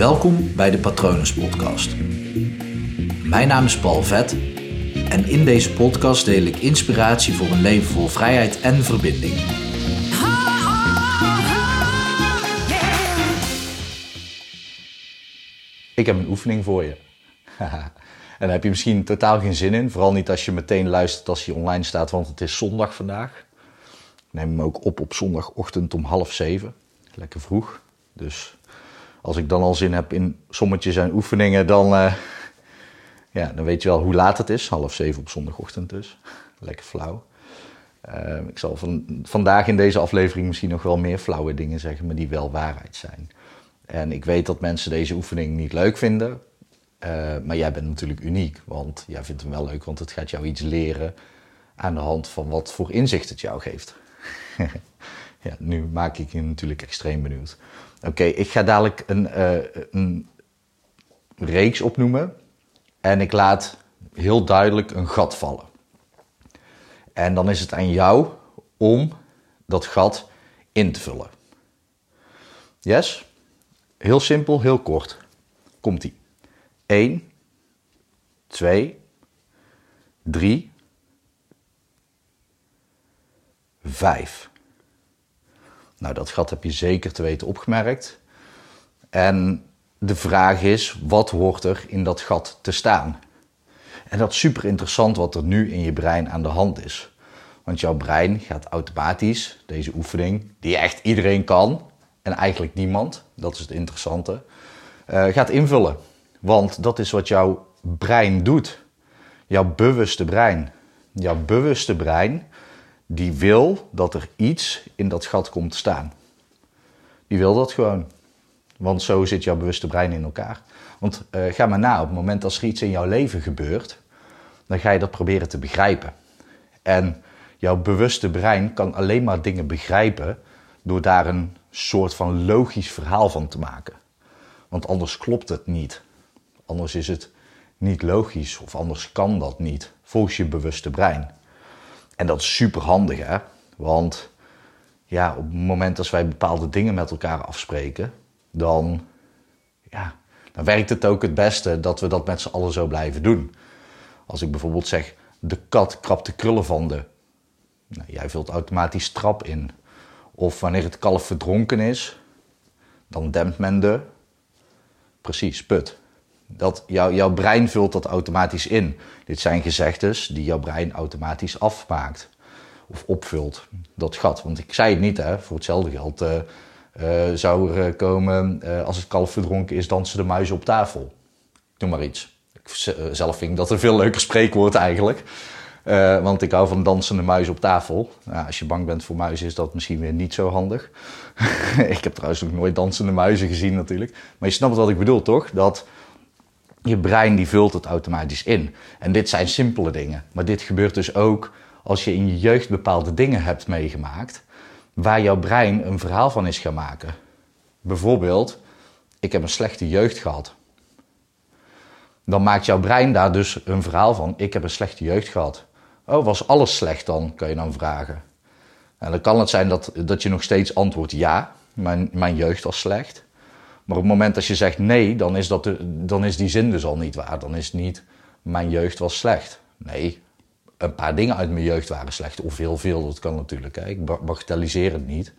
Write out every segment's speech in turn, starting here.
Welkom bij de Patronus Podcast. Mijn naam is Paul Vet en in deze podcast deel ik inspiratie voor een leven vol vrijheid en verbinding. Ik heb een oefening voor je. en daar heb je misschien totaal geen zin in. Vooral niet als je meteen luistert als hij online staat, want het is zondag vandaag. Ik neem hem ook op op zondagochtend om half zeven. Lekker vroeg. Dus als ik dan al zin heb in sommetjes en oefeningen, dan, uh, ja, dan weet je wel hoe laat het is. Half zeven op zondagochtend dus. Lekker flauw. Uh, ik zal van, vandaag in deze aflevering misschien nog wel meer flauwe dingen zeggen, maar die wel waarheid zijn. En ik weet dat mensen deze oefening niet leuk vinden. Uh, maar jij bent natuurlijk uniek, want jij vindt hem wel leuk, want het gaat jou iets leren aan de hand van wat voor inzicht het jou geeft. ja, nu maak ik je natuurlijk extreem benieuwd. Oké, ik ga dadelijk een, uh, een reeks opnoemen en ik laat heel duidelijk een gat vallen. En dan is het aan jou om dat gat in te vullen. Yes? Heel simpel, heel kort. Komt-ie. 1, 2, 3, 5. Nou, dat gat heb je zeker te weten opgemerkt. En de vraag is, wat hoort er in dat gat te staan? En dat is super interessant wat er nu in je brein aan de hand is. Want jouw brein gaat automatisch deze oefening, die echt iedereen kan, en eigenlijk niemand, dat is het interessante, uh, gaat invullen. Want dat is wat jouw brein doet. Jouw bewuste brein. Jouw bewuste brein, die wil dat er iets in dat gat komt staan. Die wil dat gewoon. Want zo zit jouw bewuste brein in elkaar. Want uh, ga maar na, op het moment dat er iets in jouw leven gebeurt, dan ga je dat proberen te begrijpen. En jouw bewuste brein kan alleen maar dingen begrijpen door daar een soort van logisch verhaal van te maken. Want anders klopt het niet. Anders is het niet logisch of anders kan dat niet volgens je bewuste brein. En dat is super handig, hè? Want ja, op het moment dat wij bepaalde dingen met elkaar afspreken, dan, ja, dan werkt het ook het beste dat we dat met z'n allen zo blijven doen. Als ik bijvoorbeeld zeg, de kat krabt de krullen van de. Nou, jij vult automatisch trap in. Of wanneer het kalf verdronken is, dan dempt men de. Precies, put. Dat, jou, jouw brein vult dat automatisch in. Dit zijn gezegdes die jouw brein automatisch afmaakt. Of opvult, dat gat. Want ik zei het niet, hè. voor hetzelfde geld uh, uh, zou er komen... Uh, als het kalf verdronken is, dansen de muizen op tafel. Noem maar iets. Ik, zelf vind dat een veel leuker spreekwoord eigenlijk. Want ik hou van dansende muizen op tafel. Nou, als je bang bent voor muizen is dat misschien weer niet zo handig. ik heb trouwens nog nooit dansende muizen gezien natuurlijk. Maar je snapt wat ik bedoel toch? Dat je brein die vult het automatisch in. En dit zijn simpele dingen. Maar dit gebeurt dus ook als je in je jeugd bepaalde dingen hebt meegemaakt... waar jouw brein een verhaal van is gaan maken. Bijvoorbeeld, ik heb een slechte jeugd gehad. Dan maakt jouw brein daar dus een verhaal van. Ik heb een slechte jeugd gehad. Oh, was alles slecht dan? Kan je dan vragen. En dan kan het zijn dat, dat je nog steeds antwoordt ja, mijn, mijn jeugd was slecht. Maar op het moment dat je zegt nee, dan is, dat dan is die zin dus al niet waar. Dan is niet mijn jeugd was slecht. Nee, een paar dingen uit mijn jeugd waren slecht. Of heel veel, dat kan natuurlijk. Hè. Ik bagatelliseer het niet.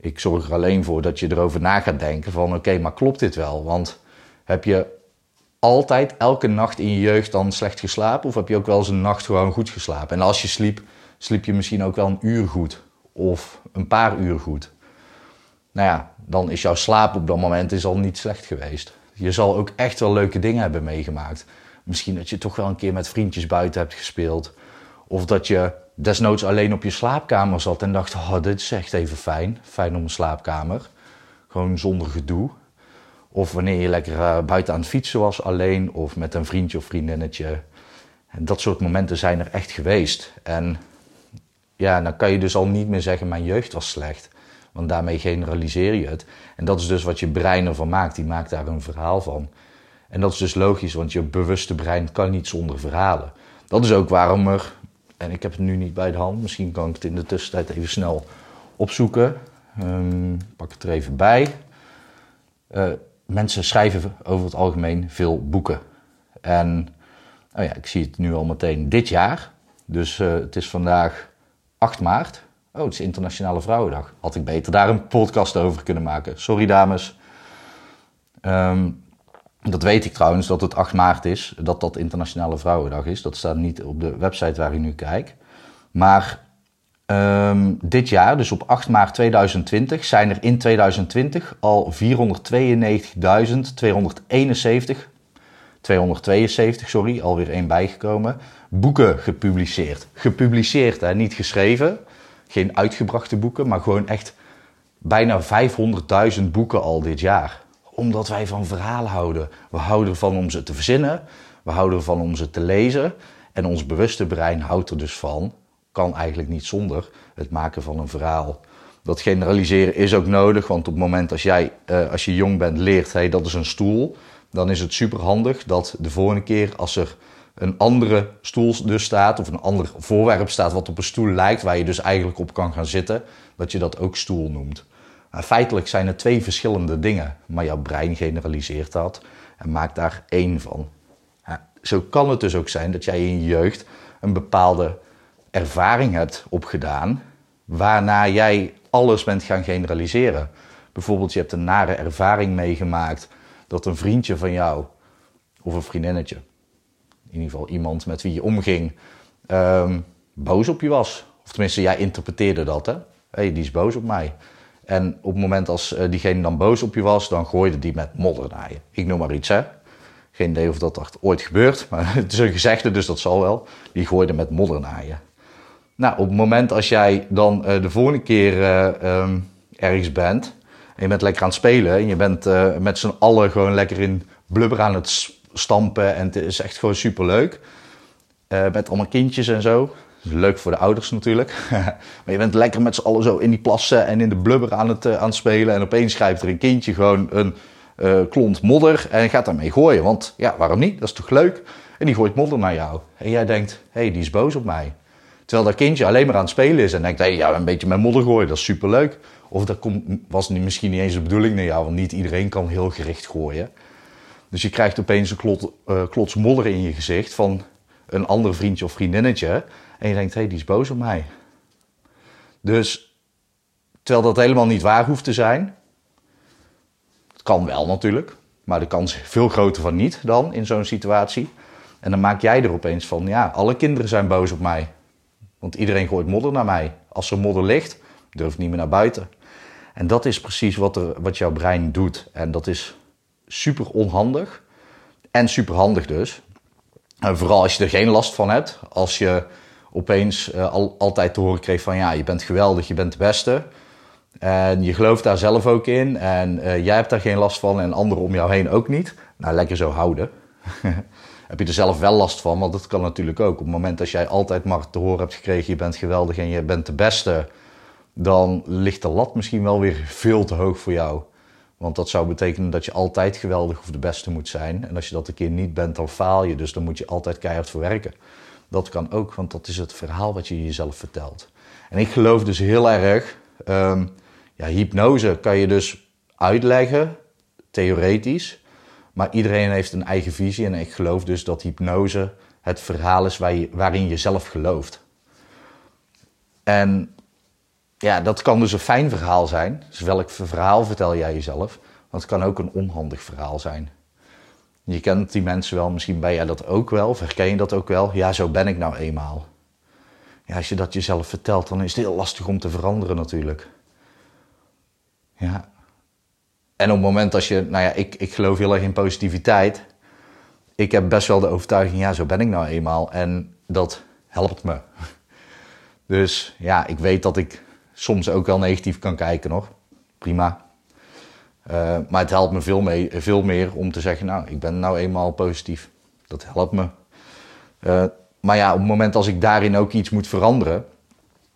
Ik zorg er alleen voor dat je erover na gaat denken van oké, maar klopt dit wel? Want heb je altijd elke nacht in je jeugd dan slecht geslapen? Of heb je ook wel eens een nacht gewoon goed geslapen? En als je sliep, sliep je misschien ook wel een uur goed. Of een paar uur goed. Nou ja, dan is jouw slaap op dat moment is al niet slecht geweest. Je zal ook echt wel leuke dingen hebben meegemaakt. Misschien dat je toch wel een keer met vriendjes buiten hebt gespeeld. Of dat je desnoods alleen op je slaapkamer zat en dacht: oh, dit is echt even fijn. Fijn om een slaapkamer. Gewoon zonder gedoe. Of wanneer je lekker uh, buiten aan het fietsen was alleen. Of met een vriendje of vriendinnetje. En dat soort momenten zijn er echt geweest. En ja, dan kan je dus al niet meer zeggen: mijn jeugd was slecht. Want daarmee generaliseer je het. En dat is dus wat je brein ervan maakt. Die maakt daar een verhaal van. En dat is dus logisch, want je bewuste brein kan niet zonder verhalen. Dat is ook waarom er, en ik heb het nu niet bij de hand, misschien kan ik het in de tussentijd even snel opzoeken. Um, pak het er even bij. Uh, mensen schrijven over het algemeen veel boeken. En oh ja, ik zie het nu al meteen dit jaar. Dus uh, het is vandaag 8 maart. Oh, het is Internationale Vrouwendag. Had ik beter daar een podcast over kunnen maken. Sorry dames. Um, dat weet ik trouwens, dat het 8 maart is. Dat dat Internationale Vrouwendag is. Dat staat niet op de website waar ik nu kijk. Maar um, dit jaar, dus op 8 maart 2020, zijn er in 2020 al 492.271 272, sorry, alweer één bijgekomen, boeken gepubliceerd. Gepubliceerd, hè, niet geschreven, geen uitgebrachte boeken, maar gewoon echt bijna 500.000 boeken al dit jaar. Omdat wij van verhalen houden. We houden ervan om ze te verzinnen, we houden ervan om ze te lezen. En ons bewuste brein houdt er dus van, kan eigenlijk niet zonder, het maken van een verhaal. Dat generaliseren is ook nodig, want op het moment als jij, uh, als je jong bent, leert, hey, dat is een stoel dan is het super handig dat de volgende keer als er een andere stoel dus staat, of een ander voorwerp staat wat op een stoel lijkt, waar je dus eigenlijk op kan gaan zitten, dat je dat ook stoel noemt. Maar feitelijk zijn het twee verschillende dingen, maar jouw brein generaliseert dat en maakt daar één van. Zo kan het dus ook zijn dat jij in je jeugd een bepaalde ervaring hebt opgedaan, waarna jij alles bent gaan generaliseren. Bijvoorbeeld, je hebt een nare ervaring meegemaakt dat een vriendje van jou, of een vriendinnetje, in ieder geval iemand met wie je omging, um, boos op je was. Of tenminste, jij interpreteerde dat, hè? Hey, die is boos op mij. En op het moment als uh, diegene dan boos op je was, dan gooide die met modder naar je. Ik noem maar iets, hè? Geen idee of dat ooit gebeurt, maar het is een gezegde, dus dat zal wel. Die gooide met modder naar je. Nou, op het moment als jij dan uh, de volgende keer uh, um, ergens bent en je bent lekker aan het spelen. En je bent met z'n allen gewoon lekker in blubber aan het stampen. En het is echt gewoon super leuk. Uh, met allemaal kindjes en zo. Leuk voor de ouders natuurlijk. maar je bent lekker met z'n allen zo in die plassen en in de blubber aan het, uh, aan het spelen. En opeens schrijft er een kindje gewoon een uh, klont modder en gaat daarmee gooien. Want ja, waarom niet? Dat is toch leuk? En die gooit modder naar jou. En jij denkt, hé, hey, die is boos op mij. Terwijl dat kindje alleen maar aan het spelen is en denkt, hé, hey, ja, een beetje met modder gooien, dat is super leuk. Of dat was misschien niet eens de bedoeling naar jou, want niet iedereen kan heel gericht gooien. Dus je krijgt opeens een klot, uh, klots modder in je gezicht van een ander vriendje of vriendinnetje. En je denkt, hé, hey, die is boos op mij. Dus, terwijl dat helemaal niet waar hoeft te zijn. Het kan wel natuurlijk, maar de kans is veel groter van niet dan in zo'n situatie. En dan maak jij er opeens van, ja, alle kinderen zijn boos op mij. Want iedereen gooit modder naar mij. Als er modder ligt, durf ik niet meer naar buiten. En dat is precies wat, er, wat jouw brein doet. En dat is super onhandig en super handig dus. En vooral als je er geen last van hebt. Als je opeens uh, al, altijd te horen kreeg van ja, je bent geweldig, je bent de beste. En je gelooft daar zelf ook in. En uh, jij hebt daar geen last van en anderen om jou heen ook niet. Nou, lekker zo houden. heb je er zelf wel last van, want dat kan natuurlijk ook. Op het moment dat jij altijd maar te horen hebt gekregen, je bent geweldig en je bent de beste dan ligt de lat misschien wel weer veel te hoog voor jou. Want dat zou betekenen dat je altijd geweldig of de beste moet zijn. En als je dat een keer niet bent, dan faal je. Dus dan moet je altijd keihard voor werken. Dat kan ook, want dat is het verhaal wat je jezelf vertelt. En ik geloof dus heel erg, um, ja, hypnose kan je dus uitleggen, theoretisch. Maar iedereen heeft een eigen visie. En ik geloof dus dat hypnose het verhaal is waarin je zelf gelooft. En ja, dat kan dus een fijn verhaal zijn. Dus welk verhaal vertel jij jezelf? Want het kan ook een onhandig verhaal zijn. Je kent die mensen wel, misschien ben jij dat ook wel, of herken je dat ook wel. Ja, zo ben ik nou eenmaal. Ja, als je dat jezelf vertelt, dan is het heel lastig om te veranderen natuurlijk. Ja. En op het moment als je, nou ja, ik, ik geloof heel erg in positiviteit. Ik heb best wel de overtuiging, ja, zo ben ik nou eenmaal. En dat helpt me. Dus ja, ik weet dat ik soms ook wel negatief kan kijken nog. Prima. Uh, maar het helpt me veel, mee, veel meer om te zeggen, nou, ik ben nou eenmaal positief. Dat helpt me. Uh, maar ja, op het moment als ik daarin ook iets moet veranderen,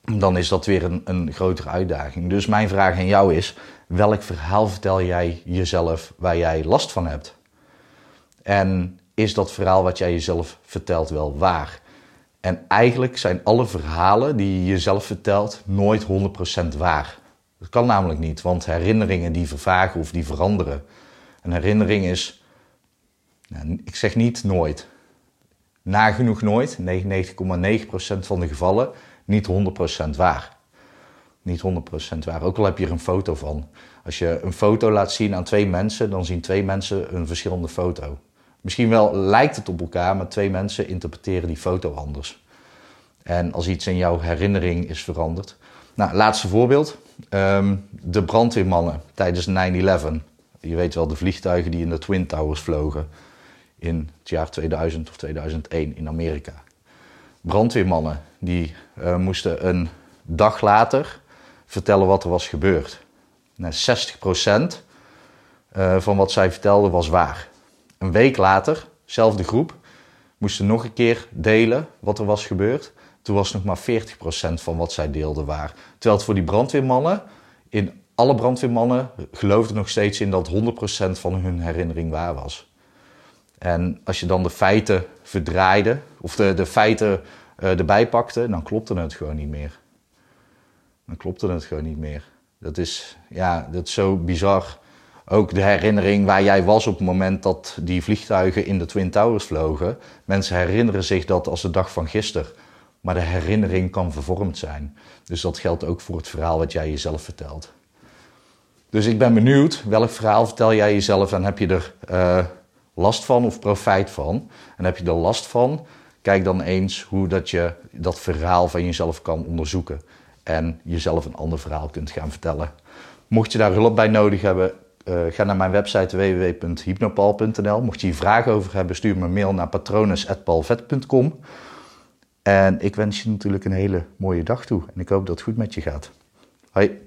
dan is dat weer een, een grotere uitdaging. Dus mijn vraag aan jou is, welk verhaal vertel jij jezelf waar jij last van hebt? En is dat verhaal wat jij jezelf vertelt wel waar? En eigenlijk zijn alle verhalen die je jezelf vertelt nooit 100% waar. Dat kan namelijk niet, want herinneringen die vervagen of die veranderen. Een herinnering is, nou, ik zeg niet nooit, nagenoeg nooit, 99,9% van de gevallen, niet 100% waar. Niet 100% waar, ook al heb je er een foto van. Als je een foto laat zien aan twee mensen, dan zien twee mensen een verschillende foto. Misschien wel lijkt het op elkaar, maar twee mensen interpreteren die foto anders. En als iets in jouw herinnering is veranderd. Nou, laatste voorbeeld. Ehm, de brandweermannen tijdens 9-11. Je weet wel, de vliegtuigen die in de Twin Towers vlogen in het jaar 2000 of 2001 in Amerika. Brandweermannen die uh, moesten een dag later vertellen wat er was gebeurd. Nou, 60% uh, van wat zij vertelden was waar. Een week later, zelfde groep, moesten nog een keer delen wat er was gebeurd. Toen was nog maar 40% van wat zij deelden waar. Terwijl het voor die brandweermannen, in alle brandweermannen geloofden nog steeds in dat 100% van hun herinnering waar was. En als je dan de feiten verdraaide, of de, de feiten uh, erbij pakte, dan klopte het gewoon niet meer. Dan klopte het gewoon niet meer. Dat is, ja, dat is zo bizar. Ook de herinnering waar jij was op het moment dat die vliegtuigen in de Twin Towers vlogen. Mensen herinneren zich dat als de dag van gisteren. Maar de herinnering kan vervormd zijn. Dus dat geldt ook voor het verhaal wat jij jezelf vertelt. Dus ik ben benieuwd, welk verhaal vertel jij jezelf en heb je er uh, last van of profijt van? En heb je er last van, kijk dan eens hoe dat je dat verhaal van jezelf kan onderzoeken. En jezelf een ander verhaal kunt gaan vertellen. Mocht je daar hulp bij nodig hebben, uh, ga naar mijn website www.hypnopal.nl. Mocht je hier vragen over hebben, stuur me een mail naar patronus.palvet.com. En ik wens je natuurlijk een hele mooie dag toe. En ik hoop dat het goed met je gaat. Hoi.